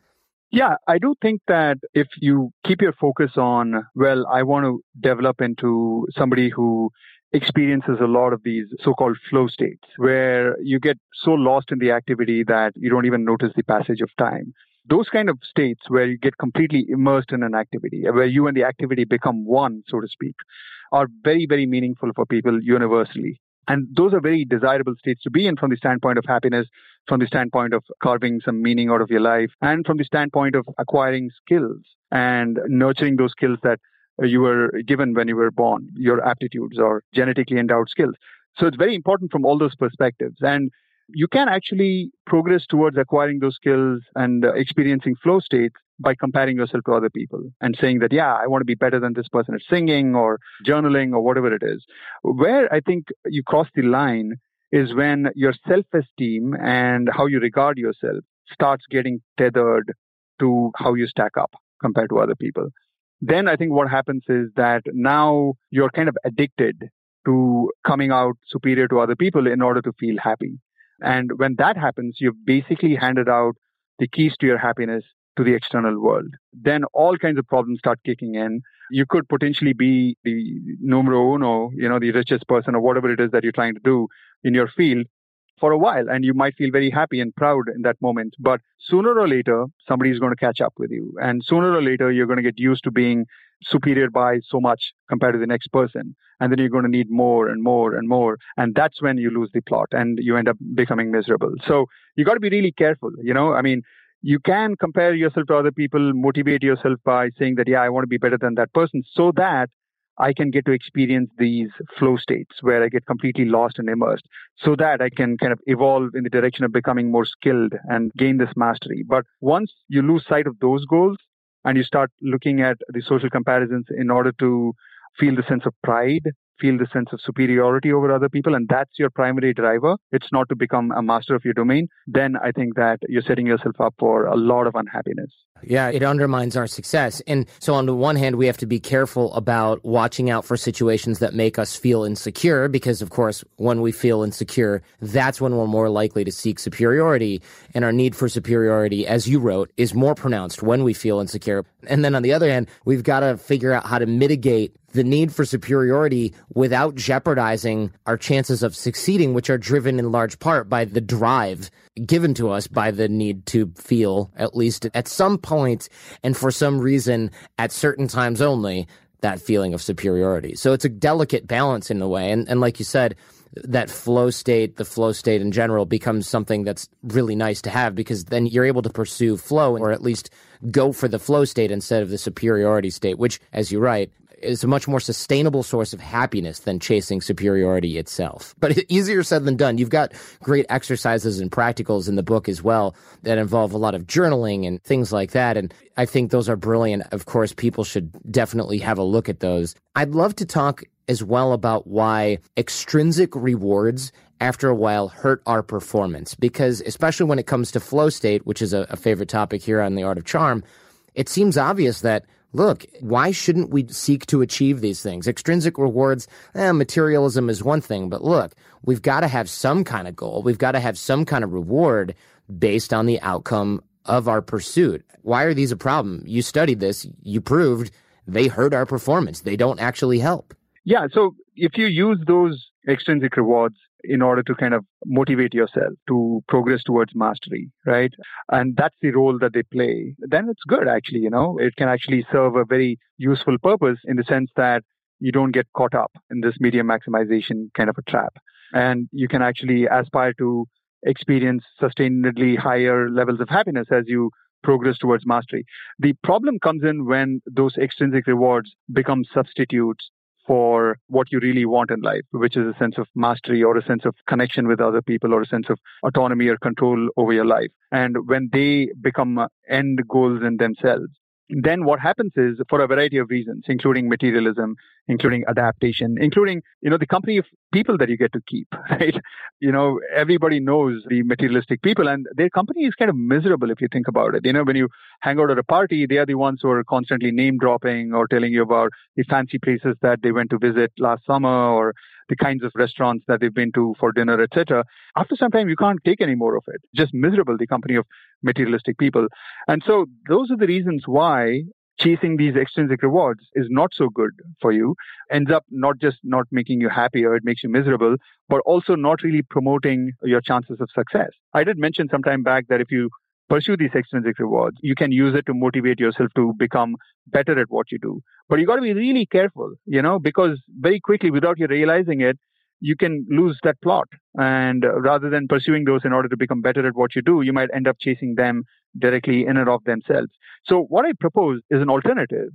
yeah, I do think that if you keep your focus on, well, I want to develop into somebody who experiences a lot of these so-called flow states where you get so lost in the activity that you don't even notice the passage of time. Those kind of states where you get completely immersed in an activity, where you and the activity become one, so to speak, are very, very meaningful for people universally. And those are very desirable states to be in from the standpoint of happiness, from the standpoint of carving some meaning out of your life, and from the standpoint of acquiring skills and nurturing those skills that you were given when you were born, your aptitudes or genetically endowed skills. So it's very important from all those perspectives. And you can actually progress towards acquiring those skills and uh, experiencing flow states by comparing yourself to other people and saying that, yeah, I want to be better than this person at singing or journaling or whatever it is. Where I think you cross the line is when your self esteem and how you regard yourself starts getting tethered to how you stack up compared to other people. Then I think what happens is that now you're kind of addicted to coming out superior to other people in order to feel happy. And when that happens, you've basically handed out the keys to your happiness to the external world. Then all kinds of problems start kicking in. You could potentially be the numero uno, you know, the richest person or whatever it is that you're trying to do in your field for a while. And you might feel very happy and proud in that moment. But sooner or later, somebody is going to catch up with you. And sooner or later, you're going to get used to being superior by so much compared to the next person. And then you're going to need more and more and more. And that's when you lose the plot and you end up becoming miserable. So you got to be really careful. You know, I mean, you can compare yourself to other people, motivate yourself by saying that, yeah, I want to be better than that person so that I can get to experience these flow states where I get completely lost and immersed so that I can kind of evolve in the direction of becoming more skilled and gain this mastery. But once you lose sight of those goals and you start looking at the social comparisons in order to feel the sense of pride feel the sense of superiority over other people and that's your primary driver, it's not to become a master of your domain, then I think that you're setting yourself up for a lot of unhappiness. Yeah, it undermines our success. And so, on the one hand, we have to be careful about watching out for situations that make us feel insecure, because, of course, when we feel insecure, that's when we're more likely to seek superiority. And our need for superiority, as you wrote, is more pronounced when we feel insecure. And then on the other hand, we've got to figure out how to mitigate the need for superiority without jeopardizing our chances of succeeding, which are driven in large part by the drive given to us by the need to feel, at least at some point and for some reason at certain times only, that feeling of superiority. So it's a delicate balance in a way. And, and like you said, that flow state, the flow state in general becomes something that's really nice to have because then you're able to pursue flow or at least go for the flow state instead of the superiority state, which, as you write, is a much more sustainable source of happiness than chasing superiority itself. But easier said than done. You've got great exercises and practicals in the book as well that involve a lot of journaling and things like that. And I think those are brilliant. Of course, people should definitely have a look at those. I'd love to talk as well about why extrinsic rewards after a while hurt our performance because especially when it comes to flow state which is a, a favorite topic here on the art of charm it seems obvious that look, why shouldn't we seek to achieve these things? Extrinsic rewards, eh, materialism is one thing, but look, we've got to have some kind of goal. We've got to have some kind of reward based on the outcome of our pursuit. Why are these a problem? You studied this, you proved they hurt our performance. They don't actually help. Yeah. So if you use those extrinsic rewards in order to kind of motivate yourself to progress towards mastery, right? And that's the role that they play. Then it's good, actually, you know, it can actually serve a very useful purpose in the sense that you don't get caught up in this medium maximization kind of a trap. And you can actually aspire to experience sustainably higher levels of happiness as you progress towards mastery. The problem comes in when those extrinsic rewards become substitutes for what you really want in life, which is a sense of mastery or a sense of connection with other people or a sense of autonomy or control over your life. And when they become end goals in themselves, then what happens is for a variety of reasons including materialism including adaptation including you know the company of people that you get to keep right you know everybody knows the materialistic people and their company is kind of miserable if you think about it you know when you hang out at a party they are the ones who are constantly name dropping or telling you about the fancy places that they went to visit last summer or the kinds of restaurants that they've been to for dinner, etc. After some time, you can't take any more of it. Just miserable, the company of materialistic people. And so those are the reasons why chasing these extrinsic rewards is not so good for you ends up not just not making you happier it makes you miserable but also not really promoting your chances of success i did mention some time back that if you pursue these extrinsic rewards. You can use it to motivate yourself to become better at what you do. But you got to be really careful, you know, because very quickly, without you realizing it, you can lose that plot. And rather than pursuing those in order to become better at what you do, you might end up chasing them directly in and of themselves. So what I propose is an alternative.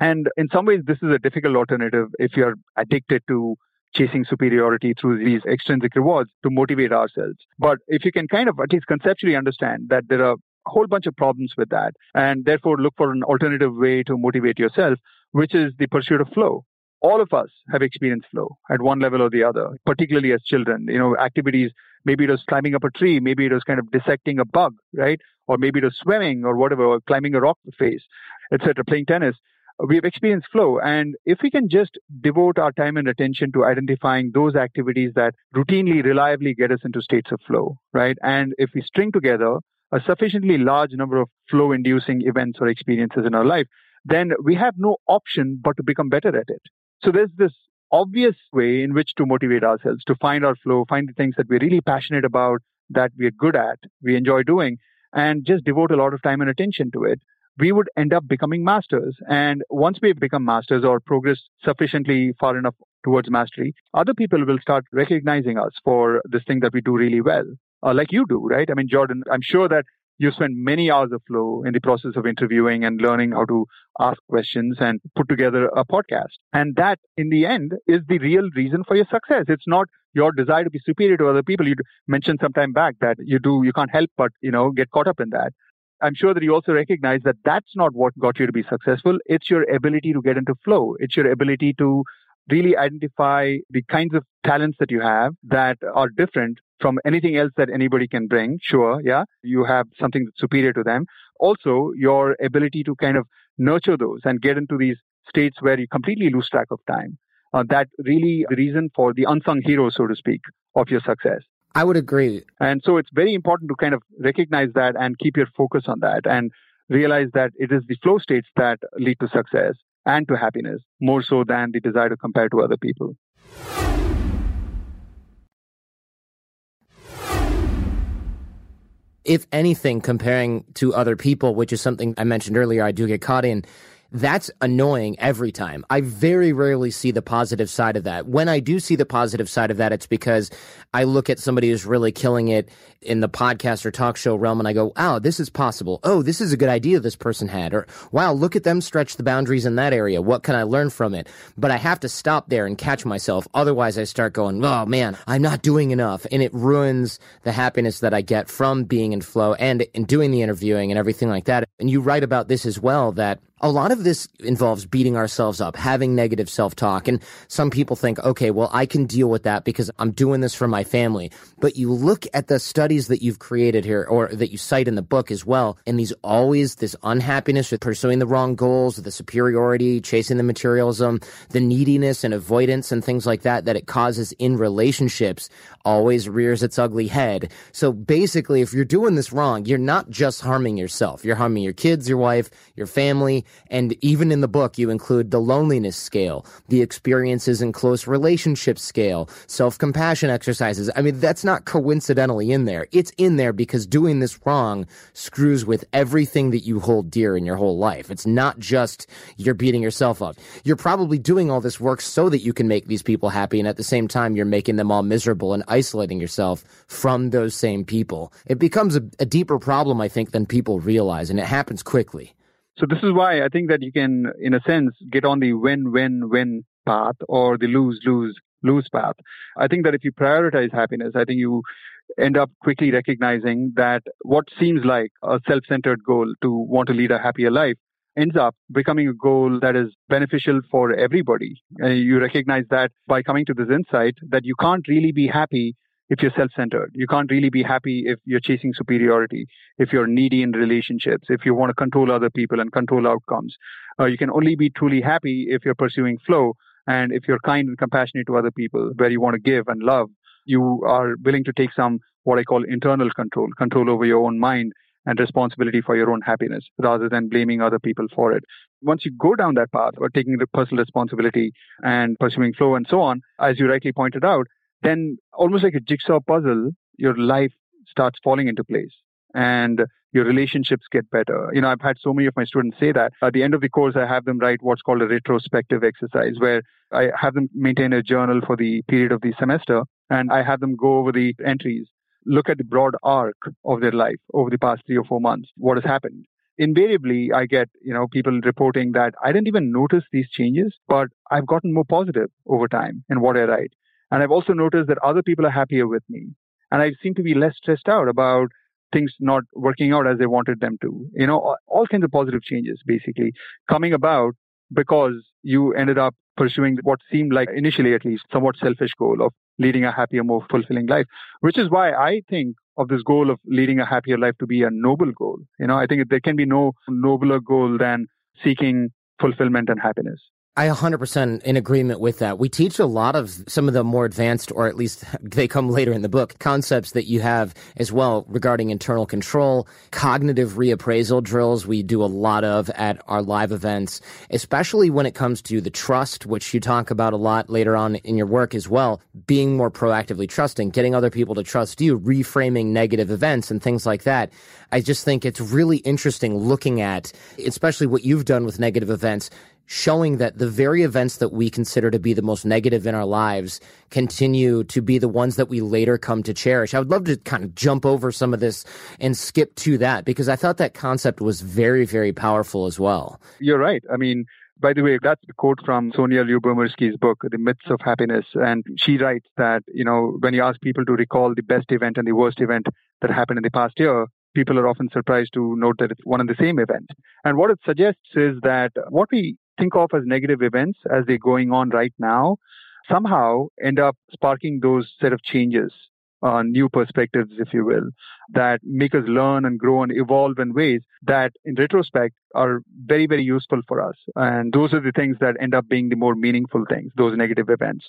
And in some ways, this is a difficult alternative if you're addicted to chasing superiority through these extrinsic rewards to motivate ourselves. But if you can kind of at least conceptually understand that there are a whole bunch of problems with that, and therefore look for an alternative way to motivate yourself, which is the pursuit of flow. All of us have experienced flow at one level or the other, particularly as children. You know, activities, maybe it was climbing up a tree, maybe it was kind of dissecting a bug, right? Or maybe it was swimming or whatever, or climbing a rock face, etc., playing tennis we've experienced flow. And if we can just devote our time and attention to identifying those activities that routinely, reliably get us into states of flow, right? And if we string together a sufficiently large number of flow inducing events or experiences in our life, then we have no option but to become better at it. So there's this obvious way in which to motivate ourselves to find our flow, find the things that we're really passionate about, that we're good at, we enjoy doing, and just devote a lot of time and attention to it we would end up becoming masters. And once we become masters or progress sufficiently far enough towards mastery, other people will start recognizing us for this thing that we do really well, uh, like you do, right? I mean, Jordan, I'm sure that you spend many hours of flow in the process of interviewing and learning how to ask questions and put together a podcast. And that, in the end, is the real reason for your success. It's not your desire to be superior to other people. You mentioned some time back that you do, you can't help but, you know, get caught up in that. I'm sure that you also recognize that that's not what got you to be successful. It's your ability to get into flow. It's your ability to really identify the kinds of talents that you have that are different from anything else that anybody can bring. Sure, yeah, you have something that's superior to them. Also, your ability to kind of nurture those and get into these states where you completely lose track of time. Uh, that really the reason for the unsung hero, so to speak, of your success. I would agree. And so it's very important to kind of recognize that and keep your focus on that and realize that it is the flow states that lead to success and to happiness more so than the desire to compare to other people. If anything, comparing to other people, which is something I mentioned earlier, I do get caught in that's annoying every time. I very rarely see the positive side of that. When I do see the positive side of that, it's because I look at somebody who's really killing it in the podcast or talk show realm and I go, wow, this is possible. Oh, this is a good idea this person had. Or wow, look at them stretch the boundaries in that area. What can I learn from it? But I have to stop there and catch myself. Otherwise, I start going, oh man, I'm not doing enough. And it ruins the happiness that I get from being in flow and in doing the interviewing and everything like that. And you write about this as well that A lot of this involves beating ourselves up, having negative self talk. And some people think, okay, well, I can deal with that because I'm doing this for my family. But you look at the studies that you've created here or that you cite in the book as well. And these always this unhappiness with pursuing the wrong goals, the superiority, chasing the materialism, the neediness and avoidance and things like that, that it causes in relationships always rears its ugly head. So basically, if you're doing this wrong, you're not just harming yourself. You're harming your kids, your wife, your family, and even in the book, you include the loneliness scale, the experiences in close relationships scale, self-compassion exercises. I mean, that's not coincidentally in there. It's in there because doing this wrong screws with everything that you hold dear in your whole life. It's not just you're beating yourself up. You're probably doing all this work so that you can make these people happy. And at the same time, you're making them all miserable and isolating yourself from those same people. It becomes a, a deeper problem, I think, than people realize. And it happens quickly. So this is why I think that you can, in a sense, get on the win-win-win path or the lose-lose-lose path. I think that if you prioritize happiness, I think you end up quickly recognizing that what seems like a self-centered goal to want to lead a happier life ends up becoming a goal that is beneficial for everybody. And you recognize that by coming to this insight that you can't really be happy if you're self-centered. You can't really be happy if you're chasing superiority, if you're needy in relationships, if you want to control other people and control outcomes. Uh, you can only be truly happy if you're pursuing flow and if you're kind and compassionate to other people, where you want to give and love. You are willing to take some what I call internal control, control over your own mind and responsibility for your own happiness rather than blaming other people for it. Once you go down that path or taking the personal responsibility and pursuing flow and so on, as you rightly pointed out, then almost like a jigsaw puzzle, your life starts falling into place and your relationships get better. You know, I've had so many of my students say that. At the end of the course, I have them write what's called a retrospective exercise where I have them maintain a journal for the period of the semester and I have them go over the entries, look at the broad arc of their life over the past three or four months, what has happened. Invariably, I get, you know, people reporting that I didn't even notice these changes, but I've gotten more positive over time in what I write. And I've also noticed that other people are happier with me. And I seem to be less stressed out about things not working out as they wanted them to. You know, all kinds of positive changes basically coming about because you ended up pursuing what seemed like initially at least somewhat selfish goal of leading a happier, more fulfilling life, which is why I think of this goal of leading a happier life to be a noble goal. You know, I think there can be no nobler goal than seeking fulfillment and happiness. I 100% in agreement with that. We teach a lot of some of the more advanced, or at least they come later in the book, concepts that you have as well regarding internal control, cognitive reappraisal drills we do a lot of at our live events, especially when it comes to the trust, which you talk about a lot later on in your work as well, being more proactively trusting, getting other people to trust you, reframing negative events and things like that. I just think it's really interesting looking at, especially what you've done with negative events, showing that the very events that we consider to be the most negative in our lives continue to be the ones that we later come to cherish. I would love to kind of jump over some of this and skip to that because I thought that concept was very, very powerful as well. You're right. I mean, by the way, that's the quote from Sonja Lyubomirsky's book, The Myths of Happiness. And she writes that, you know, when you ask people to recall the best event and the worst event that happened in the past year, people are often surprised to note that it's one and the same event. And what it suggests is that what we think of as negative events as they're going on right now somehow end up sparking those set of changes, uh, new perspectives, if you will, that make us learn and grow and evolve in ways that, in retrospect, are very, very useful for us. And those are the things that end up being the more meaningful things, those negative events.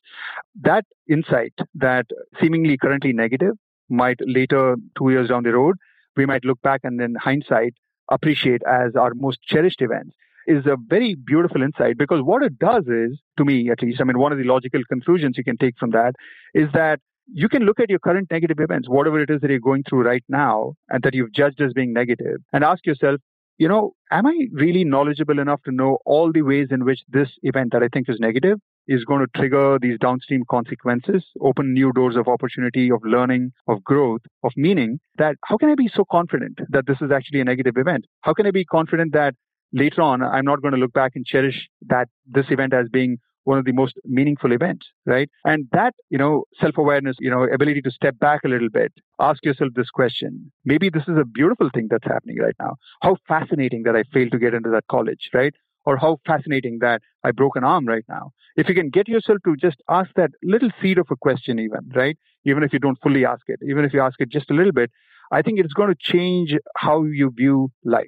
That insight that seemingly currently negative might later, two years down the road, we might look back and in hindsight appreciate as our most cherished events is a very beautiful insight because what it does is, to me at least, I mean, one of the logical conclusions you can take from that is that you can look at your current negative events, whatever it is that you're going through right now and that you've judged as being negative, and ask yourself, you know, am I really knowledgeable enough to know all the ways in which this event that I think is negative is going to trigger these downstream consequences, open new doors of opportunity, of learning, of growth, of meaning? That how can I be so confident that this is actually a negative event? How can I be confident that later on, I'm not going to look back and cherish that this event as being one of the most meaningful events, right? And that, you know, self-awareness, you know, ability to step back a little bit, ask yourself this question. Maybe this is a beautiful thing that's happening right now. How fascinating that I failed to get into that college, right? Or how fascinating that I broke an arm right now. If you can get yourself to just ask that little seed of a question, even, right? Even if you don't fully ask it, even if you ask it just a little bit, I think it's going to change how you view life.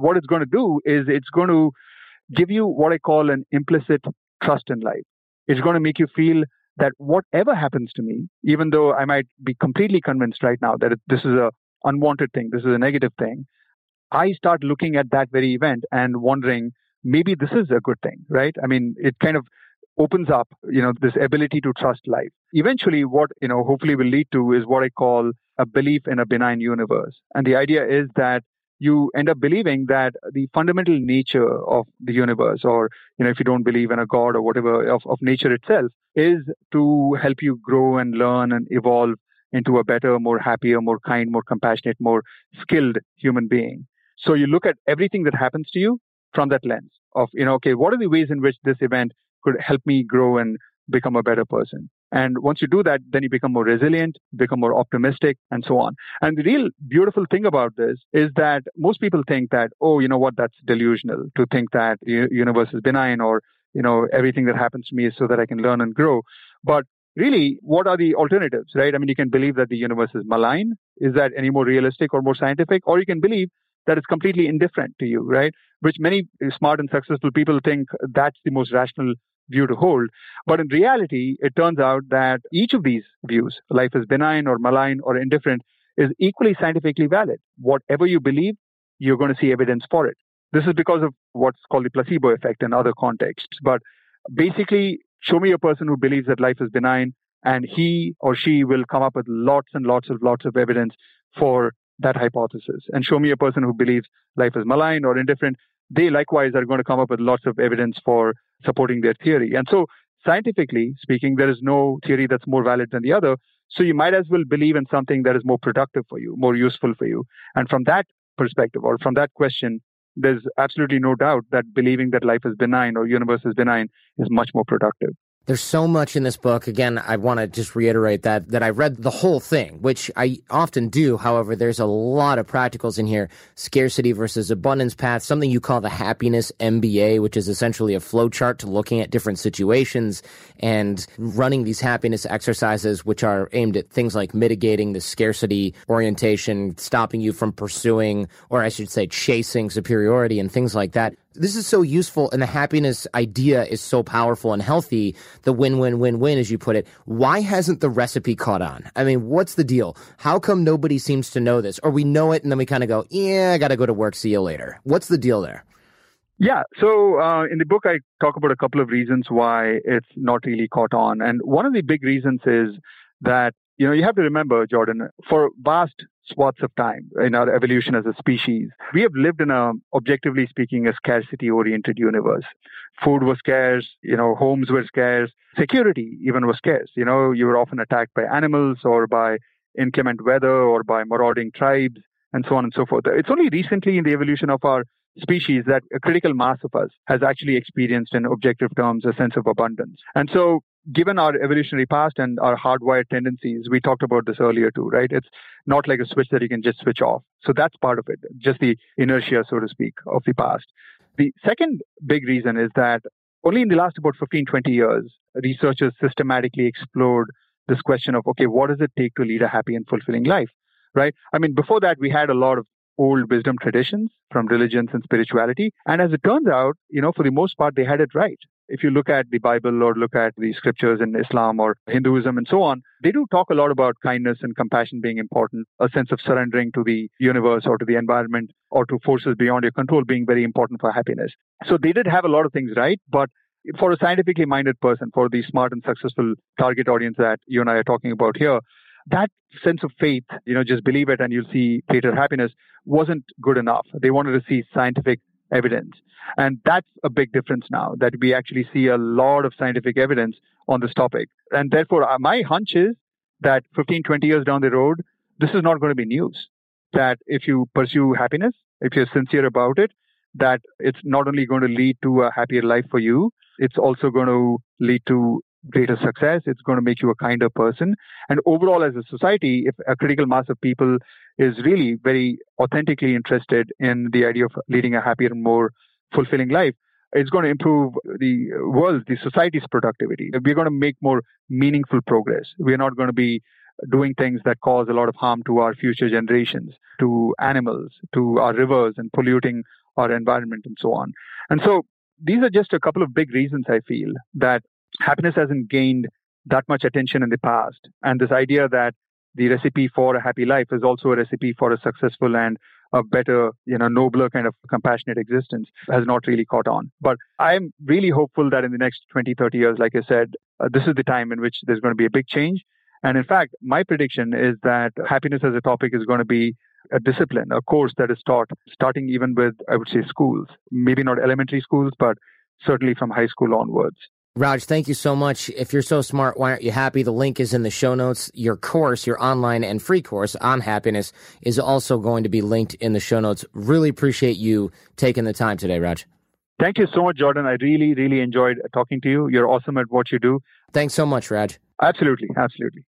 What it's going to do is it's going to give you what I call an implicit trust in life. It's going to make you feel that whatever happens to me, even though I might be completely convinced right now that this is a unwanted thing, this is a negative thing, I start looking at that very event and wondering maybe this is a good thing, right? I mean, it kind of opens up, you know, this ability to trust life. Eventually, what, you know, hopefully will lead to is what I call a belief in a benign universe. And the idea is that you end up believing that the fundamental nature of the universe, or you know, if you don't believe in a god or whatever of, of nature itself, is to help you grow and learn and evolve into a better, more happier, more kind, more compassionate, more skilled human being. So you look at everything that happens to you from that lens of, you know, okay, what are the ways in which this event could help me grow and become a better person? And once you do that, then you become more resilient, become more optimistic, and so on. And the real beautiful thing about this is that most people think that, oh, you know what, that's delusional to think that the universe is benign or, you know, everything that happens to me is so that I can learn and grow. But really, what are the alternatives, right? I mean, you can believe that the universe is malign. Is that any more realistic or more scientific? Or you can believe that it's completely indifferent to you, right? Which many smart and successful people think that's the most rational view to hold. But in reality, it turns out that each of these views, life is benign or malign or indifferent, is equally scientifically valid. Whatever you believe, you're going to see evidence for it. This is because of what's called the placebo effect in other contexts. But basically, show me a person who believes that life is benign, and he or she will come up with lots and lots of lots of evidence for that hypothesis. And show me a person who believes life is malign or indifferent, they likewise are going to come up with lots of evidence for supporting their theory. And so, scientifically speaking, there is no theory that's more valid than the other. So, you might as well believe in something that is more productive for you, more useful for you. And from that perspective, or from that question, there's absolutely no doubt that believing that life is benign or universe is benign is much more productive. There's so much in this book. Again, I want to just reiterate that that I read the whole thing, which I often do. However, there's a lot of practicals in here. Scarcity versus abundance path, something you call the happiness MBA, which is essentially a flowchart to looking at different situations and running these happiness exercises, which are aimed at things like mitigating the scarcity orientation, stopping you from pursuing, or I should say, chasing superiority and things like that this is so useful and the happiness idea is so powerful and healthy the win win win win as you put it. Why hasn't the recipe caught on? I mean what's the deal? How come nobody seems to know this? Or we know it and then we kind of go yeah i gotta go to work. See you later. What's the deal there? Yeah, so uh, in the book, I talk about a couple of reasons why it's not really caught on. And one of the big reasons is that, you know, you have to remember, Jordan, for vast swaths of time in our evolution as a species. We have lived in a, objectively speaking, a scarcity oriented universe. Food was scarce, you know, homes were scarce, security even was scarce. You know, you were often attacked by animals or by inclement weather or by marauding tribes and so on and so forth. It's only recently in the evolution of our species that a critical mass of us has actually experienced in objective terms a sense of abundance. And so given our evolutionary past and our hardwired tendencies, we talked about this earlier too, right? It's not like a switch that you can just switch off. So that's part of it, just the inertia, so to speak, of the past. The second big reason is that only in the last about 15, 20 years, researchers systematically explored this question of, okay, what does it take to lead a happy and fulfilling life, right? I mean, before that, we had a lot of old wisdom traditions from religions and spirituality. And as it turns out, you know, for the most part, they had it right if you look at the Bible or look at the scriptures in Islam or Hinduism and so on, they do talk a lot about kindness and compassion being important, a sense of surrendering to the universe or to the environment or to forces beyond your control being very important for happiness. So they did have a lot of things right, but for a scientifically minded person, for the smart and successful target audience that you and I are talking about here, that sense of faith, you know, just believe it and you'll see greater happiness wasn't good enough. They wanted to see scientific evidence. And that's a big difference now that we actually see a lot of scientific evidence on this topic. And therefore, uh, my hunch is that 15, 20 years down the road, this is not going to be news. That if you pursue happiness, if you're sincere about it, that it's not only going to lead to a happier life for you, it's also going to lead to greater success. It's going to make you a kinder person. And overall, as a society, if a critical mass of people is really very authentically interested in the idea of leading a happier, more fulfilling life, it's going to improve the world, the society's productivity. We're going to make more meaningful progress. We're not going to be doing things that cause a lot of harm to our future generations, to animals, to our rivers, and polluting our environment and so on. And so these are just a couple of big reasons I feel that happiness hasn't gained that much attention in the past. And this idea that the recipe for a happy life is also a recipe for a successful and a better, you know, nobler kind of compassionate existence has not really caught on. But I'm really hopeful that in the next 20, 30 years, like I said, uh, this is the time in which there's going to be a big change. And in fact, my prediction is that happiness as a topic is going to be a discipline, a course that is taught starting even with, I would say, schools, maybe not elementary schools, but certainly from high school onwards. Raj, thank you so much. If you're so smart, why aren't you happy? The link is in the show notes. Your course, your online and free course on happiness is also going to be linked in the show notes. Really appreciate you taking the time today, Raj. Thank you so much, Jordan. I really, really enjoyed talking to you. You're awesome at what you do. Thanks so much, Raj. Absolutely. Absolutely.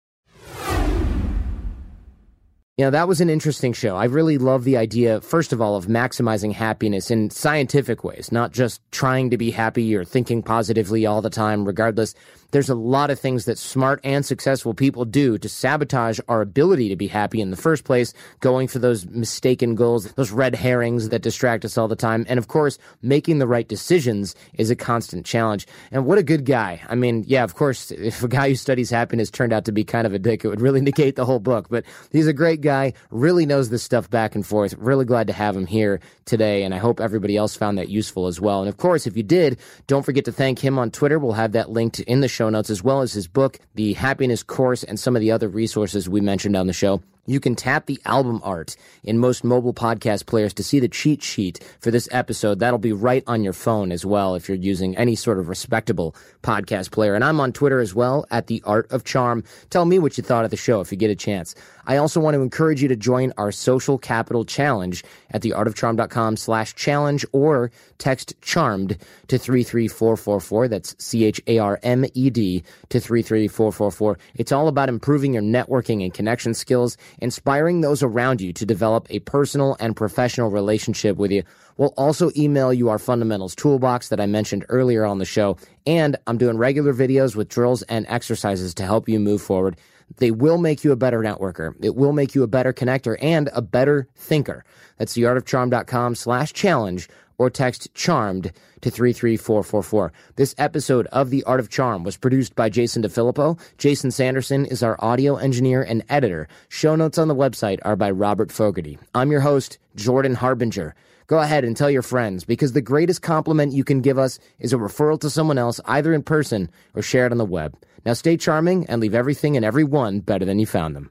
You know, that was an interesting show. I really love the idea, first of all, of maximizing happiness in scientific ways, not just trying to be happy or thinking positively all the time, regardless there's a lot of things that smart and successful people do to sabotage our ability to be happy in the first place, going for those mistaken goals, those red herrings that distract us all the time. And of course, making the right decisions is a constant challenge. And what a good guy. I mean, yeah, of course, if a guy who studies happiness turned out to be kind of a dick, it would really negate the whole book. But he's a great guy, really knows this stuff back and forth. Really glad to have him here today. And I hope everybody else found that useful as well. And of course, if you did, don't forget to thank him on Twitter. We'll have that linked in the show show notes, as well as his book, the Happiness Course, and some of the other resources we mentioned on the show. You can tap the album art in most mobile podcast players to see the cheat sheet for this episode. That'll be right on your phone as well if you're using any sort of respectable podcast player. And I'm on Twitter as well at the Art of Charm. Tell me what you thought of the show if you get a chance. I also want to encourage you to join our social capital challenge at theartofcharm.com slash challenge or text charmed to 33444. That's C-H-A-R-M-E-D to 33444. It's all about improving your networking and connection skills inspiring those around you to develop a personal and professional relationship with you. We'll also email you our fundamentals toolbox that I mentioned earlier on the show. And I'm doing regular videos with drills and exercises to help you move forward. They will make you a better networker. It will make you a better connector and a better thinker. That's theartofcharm.com slash challenge or text charmed to 33444. This episode of The Art of Charm was produced by Jason DeFilippo. Jason Sanderson is our audio engineer and editor. Show notes on the website are by Robert Fogarty. I'm your host, Jordan Harbinger. Go ahead and tell your friends because the greatest compliment you can give us is a referral to someone else, either in person or shared on the web. Now stay charming and leave everything and everyone better than you found them.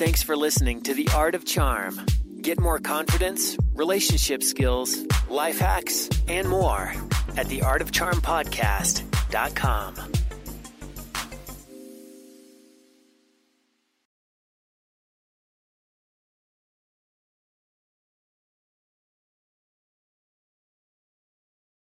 Thanks for listening to The Art of Charm. Get more confidence, relationship skills, life hacks, and more at theartofcharmpodcast.com.